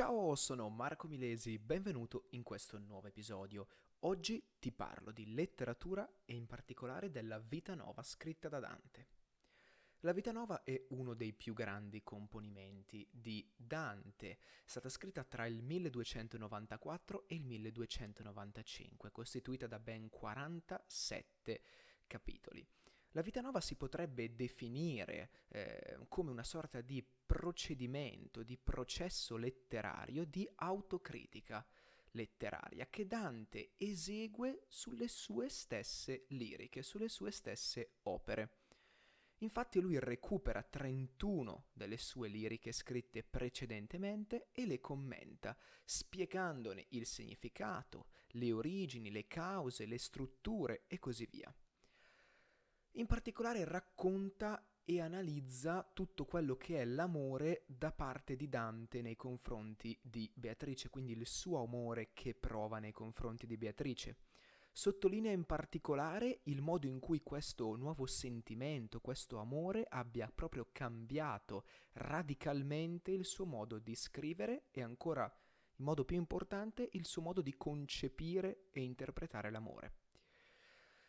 Ciao, sono Marco Milesi, benvenuto in questo nuovo episodio. Oggi ti parlo di letteratura e in particolare della Vita Nova scritta da Dante. La Vita Nova è uno dei più grandi componimenti di Dante, è stata scritta tra il 1294 e il 1295, costituita da ben 47 capitoli. La Vita Nova si potrebbe definire eh, come una sorta di procedimento, di processo letterario di autocritica letteraria che Dante esegue sulle sue stesse liriche, sulle sue stesse opere. Infatti lui recupera 31 delle sue liriche scritte precedentemente e le commenta, spiegandone il significato, le origini, le cause, le strutture e così via. In particolare racconta e analizza tutto quello che è l'amore da parte di Dante nei confronti di Beatrice, quindi il suo amore che prova nei confronti di Beatrice. Sottolinea in particolare il modo in cui questo nuovo sentimento, questo amore abbia proprio cambiato radicalmente il suo modo di scrivere e ancora, in modo più importante, il suo modo di concepire e interpretare l'amore.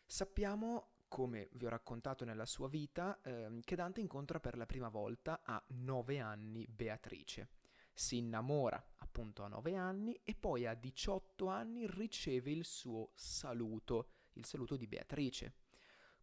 Sappiamo come vi ho raccontato nella sua vita, eh, che Dante incontra per la prima volta a nove anni Beatrice. Si innamora appunto a nove anni e poi a 18 anni riceve il suo saluto, il saluto di Beatrice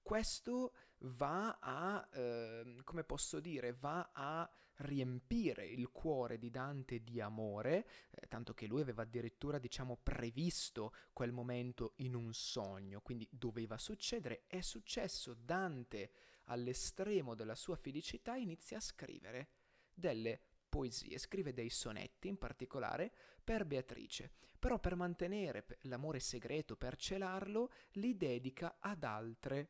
questo va a, eh, come posso dire, va a riempire il cuore di Dante di amore, eh, tanto che lui aveva addirittura, diciamo, previsto quel momento in un sogno, quindi doveva succedere, è successo, Dante all'estremo della sua felicità inizia a scrivere delle poesie, scrive dei sonetti in particolare per Beatrice, però per mantenere l'amore segreto, per celarlo, li dedica ad altre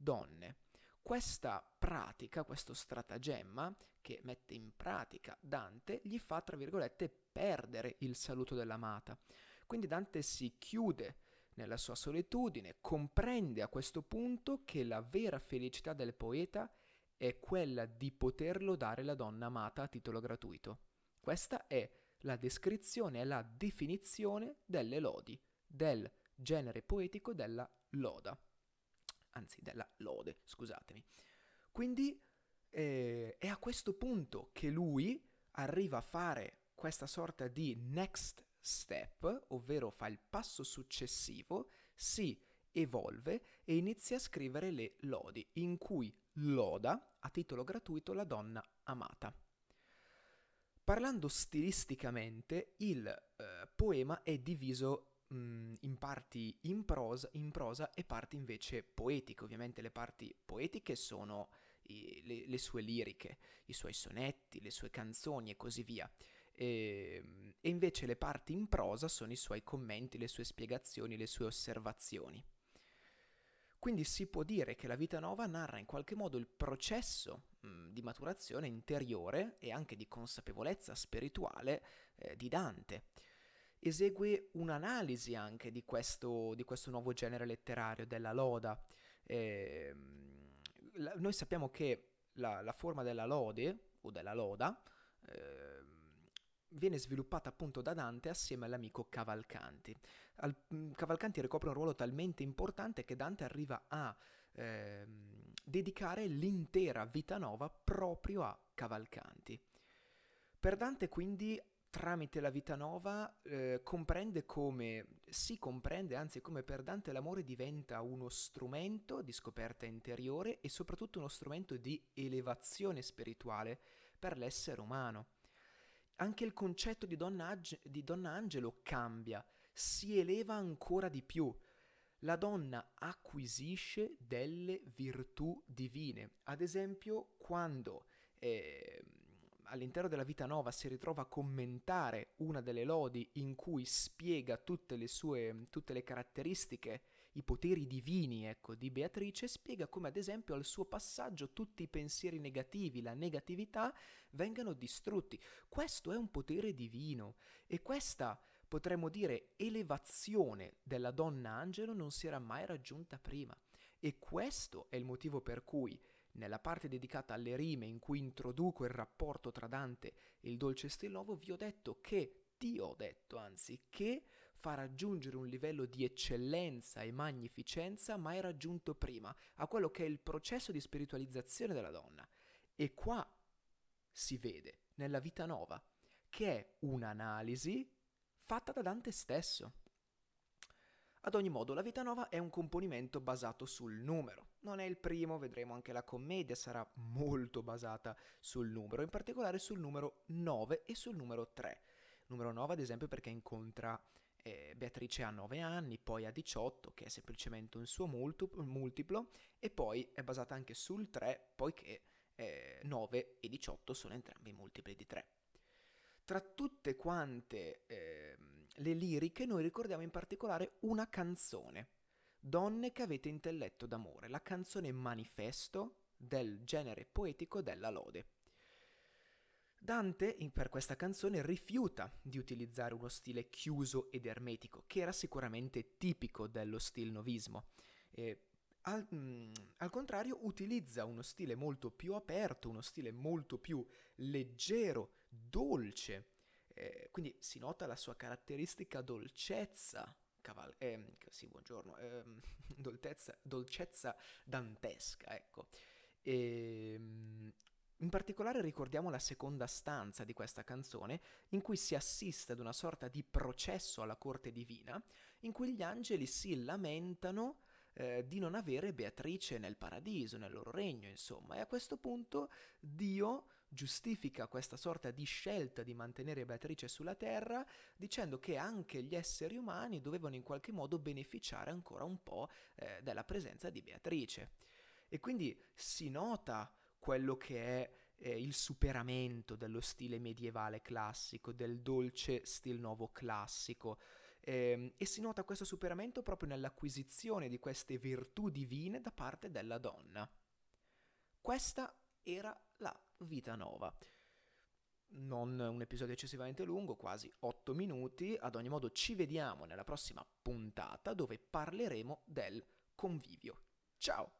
donne. Questa pratica, questo stratagemma che mette in pratica Dante, gli fa, tra virgolette, perdere il saluto dell'amata. Quindi Dante si chiude nella sua solitudine, comprende a questo punto che la vera felicità del poeta è quella di poterlo dare la donna amata a titolo gratuito. Questa è la descrizione, è la definizione delle lodi, del genere poetico della loda anzi della lode, scusatemi. Quindi eh, è a questo punto che lui arriva a fare questa sorta di next step, ovvero fa il passo successivo, si evolve e inizia a scrivere le lodi, in cui loda a titolo gratuito la donna amata. Parlando stilisticamente, il eh, poema è diviso mh, in parti in prosa, in prosa, e parti invece poetiche. Ovviamente le parti poetiche sono i, le, le, sue liriche, i suoi sonetti, le sue canzoni e così via. E, ehm, e invece le parti in prosa sono i suoi commenti, le sue spiegazioni, le sue osservazioni. Quindi si può dire che la vita nova narra in qualche modo il processo mh, di maturazione interiore e anche di consapevolezza spirituale eh, di Dante esegue un'analisi anche di questo, di questo nuovo genere letterario, della loda. Eh, la, noi sappiamo che la, la, forma della lode o della loda eh, viene sviluppata appunto da Dante assieme all'amico Cavalcanti. Al, Cavalcanti ricopre un ruolo talmente importante che Dante arriva a eh, dedicare l'intera vita nova proprio a Cavalcanti. Per Dante quindi tramite la vita nova eh, comprende come, si comprende, anzi come per Dante l'amore diventa uno strumento di scoperta interiore e soprattutto uno strumento di elevazione spirituale per l'essere umano. Anche il concetto di Donna, Ag- di Donna Angelo cambia, si eleva ancora di più. La donna acquisisce delle virtù divine. Ad esempio, quando eh, all'interno della Vita Nova si ritrova a commentare una delle lodi in cui spiega tutte le sue tutte le caratteristiche, i poteri divini, ecco, di Beatrice, spiega come ad esempio al suo passaggio tutti i pensieri negativi, la negatività vengano distrutti. Questo è un potere divino e questa potremmo dire elevazione della donna angelo non si era mai raggiunta prima e questo è il motivo per cui nella parte dedicata alle rime in cui introduco il rapporto tra Dante e il dolce stil nuovo, vi ho detto che, ti ho detto anzi, che fa raggiungere un livello di eccellenza e magnificenza mai raggiunto prima, a quello che è il processo di spiritualizzazione della donna. E qua si vede, nella vita nova, che è un'analisi fatta da Dante stesso. Ad ogni modo, la vita nova è un componimento basato sul numero. Non è il primo, vedremo anche la commedia sarà molto basata sul numero, in particolare sul numero 9 e sul numero 3. Numero 9, ad esempio, perché incontra eh, Beatrice a 9 anni, poi a 18, che è semplicemente un suo multiplo, e poi è basata anche sul 3, poiché eh, 9 e 18 sono entrambi multipli di 3. Tra tutte quante eh, le liriche noi ricordiamo in particolare una canzone, Donne che avete intelletto d'amore, la canzone manifesto del genere poetico della lode. Dante per questa canzone rifiuta di utilizzare uno stile chiuso ed ermetico, che era sicuramente tipico dello stil novismo. E al, mh, mm, al, contrario, utilizza uno stile molto più aperto, uno stile molto più leggero, dolce. Eh, quindi si nota la sua caratteristica dolcezza, caval- eh, sì, buongiorno, eh, dolcezza, dolcezza dantesca, ecco. E, ehm, in particolare ricordiamo la seconda stanza di questa canzone, in cui si assiste ad una sorta di processo alla corte divina, in cui gli angeli si lamentano eh, di non avere Beatrice nel paradiso, nel loro regno, insomma. E a questo punto Dio giustifica questa sorta di scelta di mantenere Beatrice sulla terra dicendo che anche gli esseri umani dovevano in qualche modo beneficiare ancora un po' eh, della presenza di Beatrice. E quindi si nota quello che è eh, il superamento dello stile medievale classico, del dolce stil nuovo classico, eh, e si nota questo superamento proprio nell'acquisizione di queste virtù divine da parte della donna. Questa era la vita nova. Non un episodio eccessivamente lungo, quasi 8 minuti, ad ogni modo ci vediamo nella prossima puntata dove parleremo del convivio. Ciao!